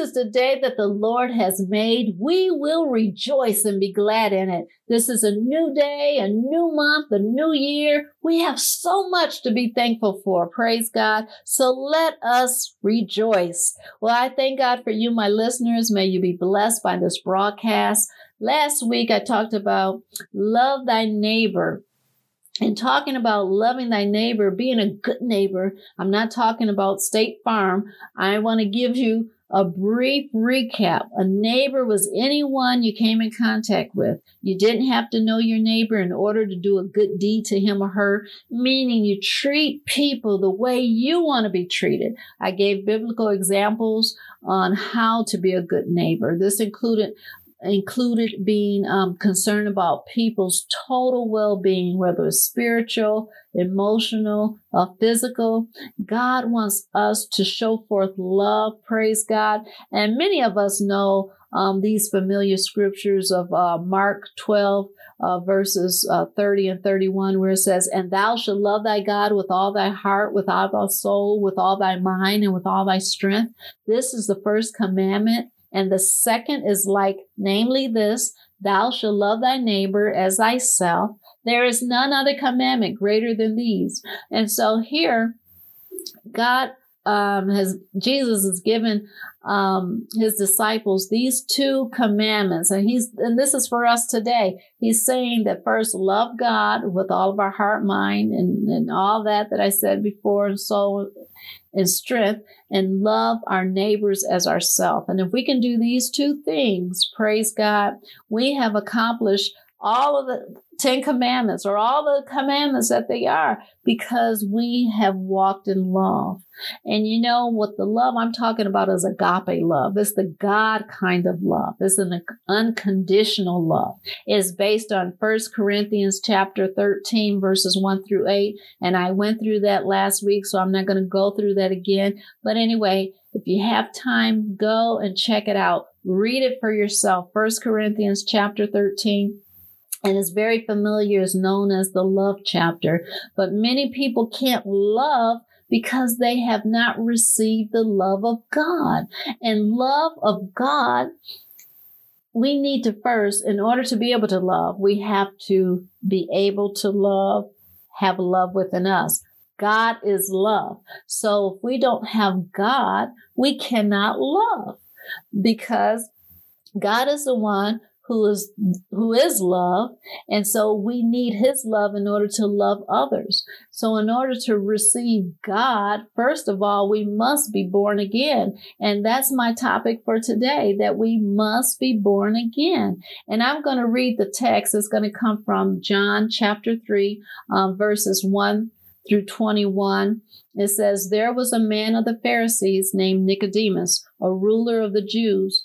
Is the day that the Lord has made. We will rejoice and be glad in it. This is a new day, a new month, a new year. We have so much to be thankful for. Praise God. So let us rejoice. Well, I thank God for you, my listeners. May you be blessed by this broadcast. Last week I talked about love thy neighbor and talking about loving thy neighbor, being a good neighbor, I'm not talking about State Farm. I want to give you a brief recap. A neighbor was anyone you came in contact with. You didn't have to know your neighbor in order to do a good deed to him or her, meaning you treat people the way you want to be treated. I gave biblical examples on how to be a good neighbor. This included included being um, concerned about people's total well-being, whether it's spiritual, emotional, physical. God wants us to show forth love, praise God. And many of us know um, these familiar scriptures of uh, Mark 12, uh, verses uh, 30 and 31, where it says, And thou shalt love thy God with all thy heart, with all thy soul, with all thy mind, and with all thy strength. This is the first commandment. And the second is like, namely this, thou shalt love thy neighbor as thyself. There is none other commandment greater than these. And so here, God um, has, Jesus has given um, his disciples these two commandments. And he's, and this is for us today. He's saying that first love God with all of our heart, mind, and, and all that that I said before, and soul and strength, and love our neighbors as ourselves. And if we can do these two things, praise God, we have accomplished all of the Ten Commandments or all the commandments that they are because we have walked in love. And you know what the love I'm talking about is agape love. It's the God kind of love. It's an unconditional love. It's based on First Corinthians chapter 13 verses 1 through 8. And I went through that last week, so I'm not going to go through that again. But anyway, if you have time, go and check it out. Read it for yourself. First Corinthians chapter 13 and is very familiar is known as the love chapter. But many people can't love because they have not received the love of God. And love of God, we need to first, in order to be able to love, we have to be able to love, have love within us. God is love. So if we don't have God, we cannot love because God is the one who is who is love. And so we need his love in order to love others. So in order to receive god first of all we must be born again. And that's my topic for today that we must be born again. And i'm going to read the text. It's going to come from john chapter 3 um, verses 1 through 21 it says there was a man of the pharisees named nicodemus a ruler of the jews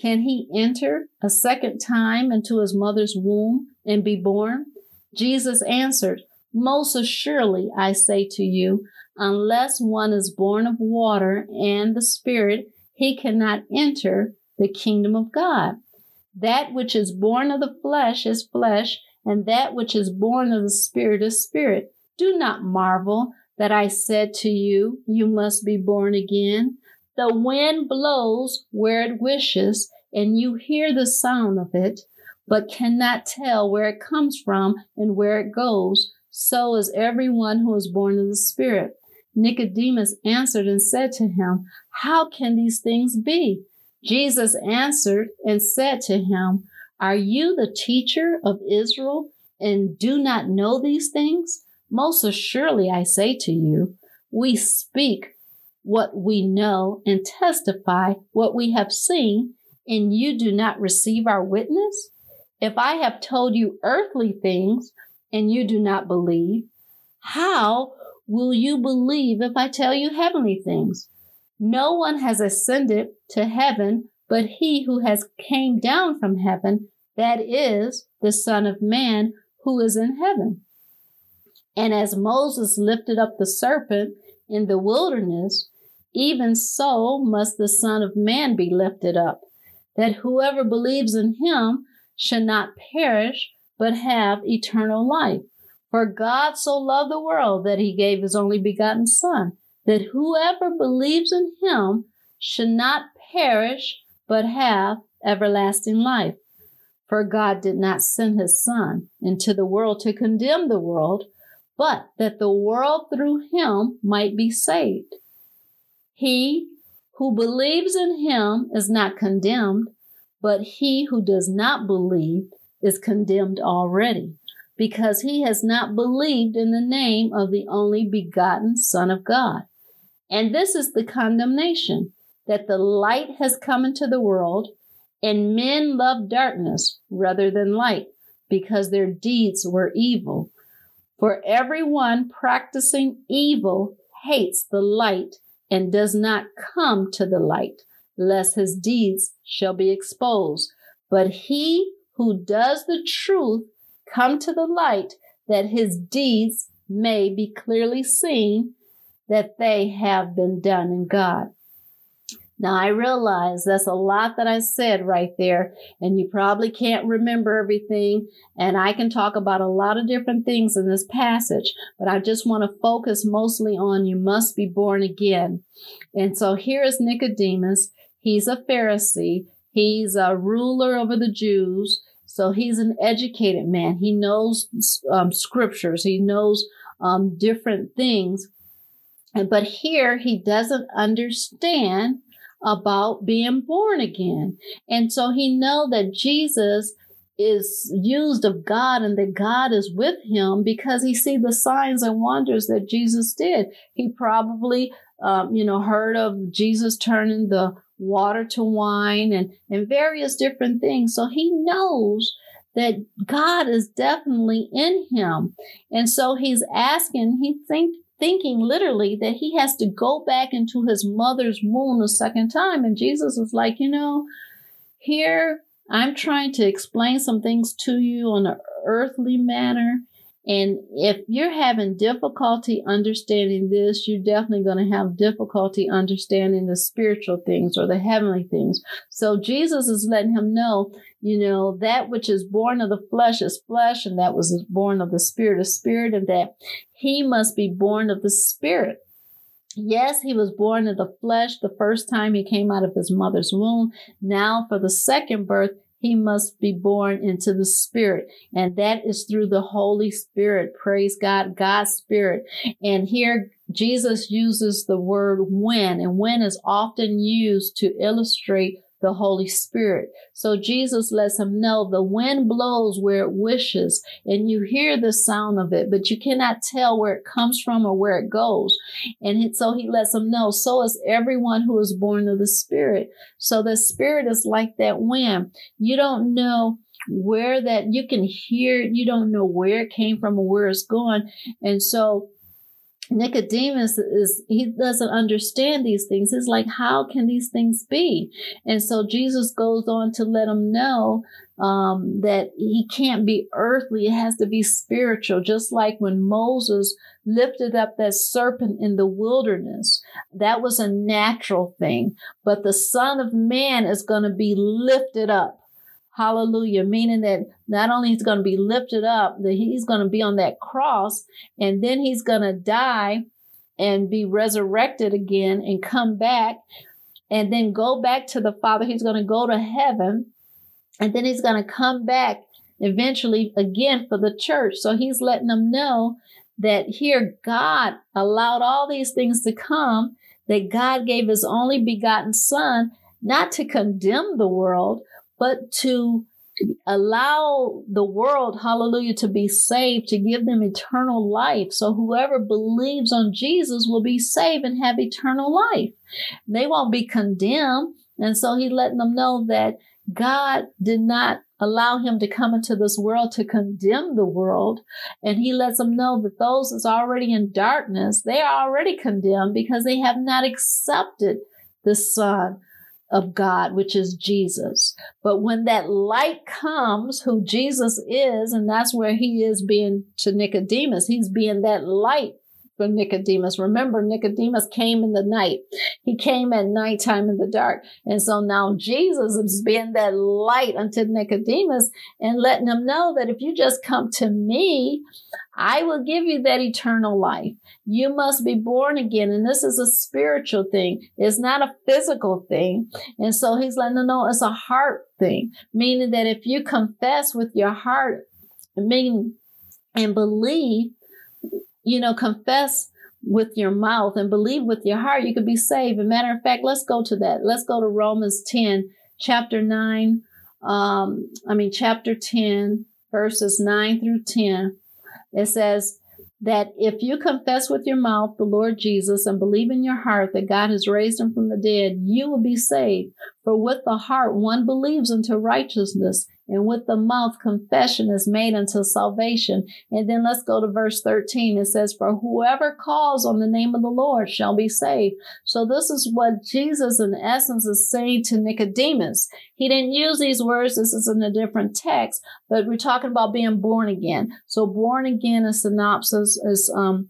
Can he enter a second time into his mother's womb and be born? Jesus answered, Most assuredly, I say to you, unless one is born of water and the Spirit, he cannot enter the kingdom of God. That which is born of the flesh is flesh, and that which is born of the Spirit is spirit. Do not marvel that I said to you, You must be born again. The wind blows where it wishes, and you hear the sound of it, but cannot tell where it comes from and where it goes. So is everyone who is born of the Spirit. Nicodemus answered and said to him, How can these things be? Jesus answered and said to him, Are you the teacher of Israel and do not know these things? Most assuredly, I say to you, we speak what we know and testify what we have seen, and you do not receive our witness? If I have told you earthly things and you do not believe, how will you believe if I tell you heavenly things? No one has ascended to heaven but he who has came down from heaven, that is the Son of Man who is in heaven. And as Moses lifted up the serpent in the wilderness, even so must the Son of Man be lifted up, that whoever believes in him should not perish, but have eternal life. For God so loved the world that he gave his only begotten Son, that whoever believes in him should not perish, but have everlasting life. For God did not send his Son into the world to condemn the world, but that the world through him might be saved. He who believes in him is not condemned, but he who does not believe is condemned already, because he has not believed in the name of the only begotten Son of God. And this is the condemnation that the light has come into the world, and men love darkness rather than light, because their deeds were evil. For everyone practicing evil hates the light and does not come to the light, lest his deeds shall be exposed. But he who does the truth come to the light, that his deeds may be clearly seen that they have been done in God. Now, I realize that's a lot that I said right there, and you probably can't remember everything. And I can talk about a lot of different things in this passage, but I just want to focus mostly on you must be born again. And so here is Nicodemus. He's a Pharisee, he's a ruler over the Jews. So he's an educated man. He knows um, scriptures, he knows um, different things. But here he doesn't understand about being born again. And so he know that Jesus is used of God and that God is with him because he see the signs and wonders that Jesus did. He probably, um, you know, heard of Jesus turning the water to wine and, and various different things. So he knows that God is definitely in him. And so he's asking, he think thinking literally that he has to go back into his mother's womb a second time. And Jesus is like, you know, here I'm trying to explain some things to you on an earthly manner. And if you're having difficulty understanding this, you're definitely going to have difficulty understanding the spiritual things or the heavenly things. So Jesus is letting him know, you know, that which is born of the flesh is flesh, and that was born of the spirit is spirit, and that he must be born of the spirit. Yes, he was born of the flesh the first time he came out of his mother's womb. Now, for the second birth, he must be born into the spirit. And that is through the Holy Spirit. Praise God, God's spirit. And here Jesus uses the word when, and when is often used to illustrate the Holy Spirit. So Jesus lets him know the wind blows where it wishes and you hear the sound of it, but you cannot tell where it comes from or where it goes. And so he lets him know, so is everyone who is born of the Spirit. So the Spirit is like that wind. You don't know where that you can hear. You don't know where it came from or where it's going. And so Nicodemus is he doesn't understand these things. He's like, how can these things be? And so Jesus goes on to let him know um, that he can't be earthly; it has to be spiritual. Just like when Moses lifted up that serpent in the wilderness, that was a natural thing. But the Son of Man is going to be lifted up Hallelujah. Meaning that not only he's going to be lifted up, that he's going to be on that cross and then he's going to die and be resurrected again and come back and then go back to the Father. He's going to go to heaven and then he's going to come back eventually again for the church. So he's letting them know that here God allowed all these things to come, that God gave his only begotten son not to condemn the world, but to allow the world, hallelujah, to be saved, to give them eternal life. So whoever believes on Jesus will be saved and have eternal life. They won't be condemned. And so he's letting them know that God did not allow him to come into this world to condemn the world. And he lets them know that those that's already in darkness, they are already condemned because they have not accepted the Son of God, which is Jesus. But when that light comes, who Jesus is, and that's where he is being to Nicodemus, he's being that light for Nicodemus. Remember, Nicodemus came in the night. He came at nighttime in the dark. And so now Jesus is being that light unto Nicodemus and letting him know that if you just come to me, I will give you that eternal life. You must be born again. And this is a spiritual thing. It's not a physical thing. And so he's letting them know it's a heart thing, meaning that if you confess with your heart, meaning and believe you know, confess with your mouth and believe with your heart, you could be saved. As a matter of fact, let's go to that. Let's go to Romans 10, chapter 9. Um, I mean, chapter 10, verses 9 through 10. It says, that if you confess with your mouth the Lord Jesus and believe in your heart that God has raised him from the dead, you will be saved. For with the heart one believes unto righteousness, and with the mouth confession is made unto salvation. And then let's go to verse 13. It says, For whoever calls on the name of the Lord shall be saved. So this is what Jesus in essence is saying to Nicodemus. He didn't use these words. This is in a different text, but we're talking about being born again. So born again, a synopsis is, um,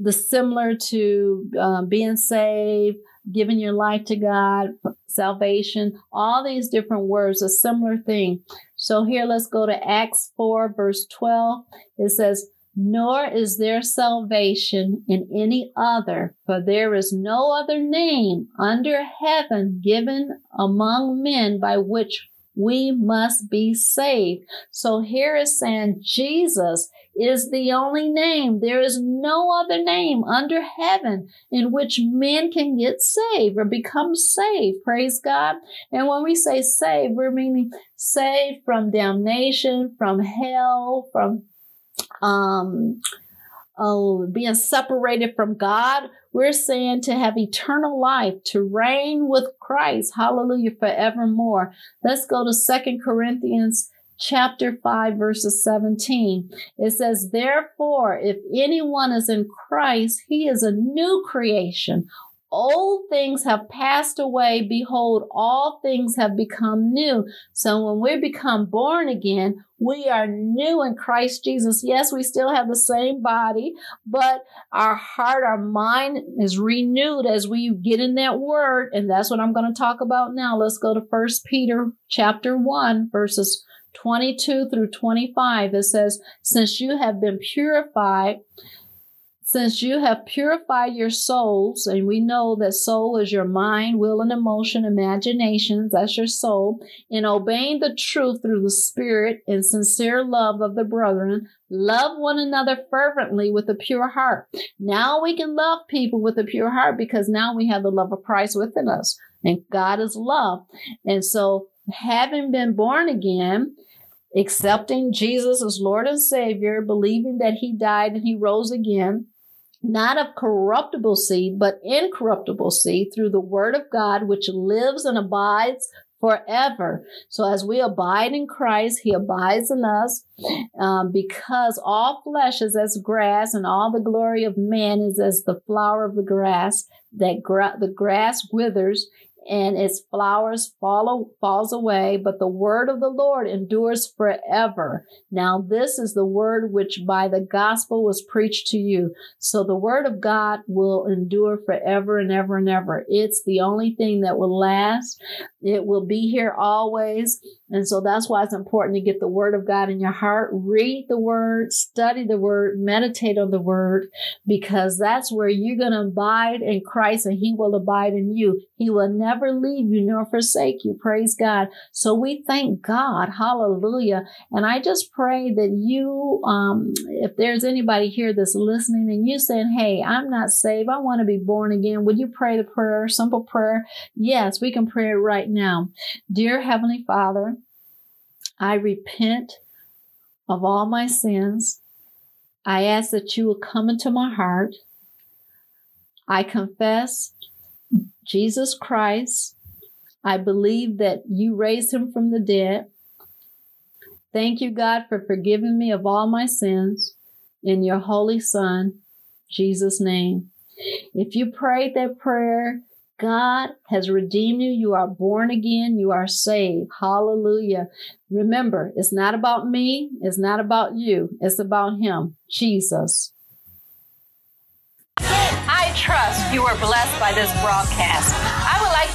the similar to uh, being saved, giving your life to God, salvation, all these different words, a similar thing. So here let's go to Acts 4, verse 12. It says, Nor is there salvation in any other, for there is no other name under heaven given among men by which we must be saved. So here is saying Jesus is the only name. There is no other name under heaven in which men can get saved or become saved. Praise God. And when we say saved, we're meaning saved from damnation, from hell, from um oh, being separated from God. We're saying to have eternal life, to reign with Christ. Hallelujah, forevermore. Let's go to Second Corinthians chapter 5 verses 17. It says, Therefore, if anyone is in Christ, he is a new creation. Old things have passed away. Behold, all things have become new. So when we become born again, we are new in Christ Jesus. Yes, we still have the same body, but our heart, our mind is renewed as we get in that word. And that's what I'm going to talk about now. Let's go to First Peter chapter 1, verses 22 through 25. It says, Since you have been purified, since you have purified your souls, and we know that soul is your mind, will, and emotion, imaginations, that's your soul, in obeying the truth through the Spirit and sincere love of the brethren, love one another fervently with a pure heart. Now we can love people with a pure heart because now we have the love of Christ within us, and God is love. And so, having been born again, accepting Jesus as Lord and Savior, believing that He died and He rose again, not of corruptible seed, but incorruptible seed through the word of God, which lives and abides forever. So as we abide in Christ, he abides in us um, because all flesh is as grass and all the glory of man is as the flower of the grass that gra- the grass withers and its flowers fall, falls away, but the word of the Lord endures forever. Now this is the word which by the gospel was preached to you. So the word of God will endure forever and ever and ever. It's the only thing that will last. It will be here always. And so that's why it's important to get the word of God in your heart. Read the word, study the word, meditate on the word, because that's where you're going to abide in Christ and he will abide in you. He will never leave you nor forsake you. Praise God. So we thank God. Hallelujah. And I just pray that you, um, if there's anybody here that's listening and you saying, Hey, I'm not saved. I want to be born again. Would you pray the prayer, simple prayer? Yes, we can pray it right now. Dear Heavenly Father, I repent of all my sins. I ask that you will come into my heart. I confess Jesus Christ. I believe that you raised him from the dead. Thank you, God, for forgiving me of all my sins in your holy Son, Jesus' name. If you prayed that prayer, God has redeemed you. You are born again. You are saved. Hallelujah. Remember, it's not about me. It's not about you. It's about Him, Jesus. I trust you are blessed by this broadcast. I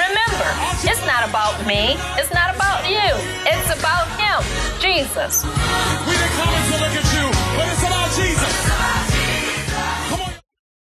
Remember, it's not about me. It's not about you. It's about Him, Jesus. We didn't come to look at you, but it's about Jesus.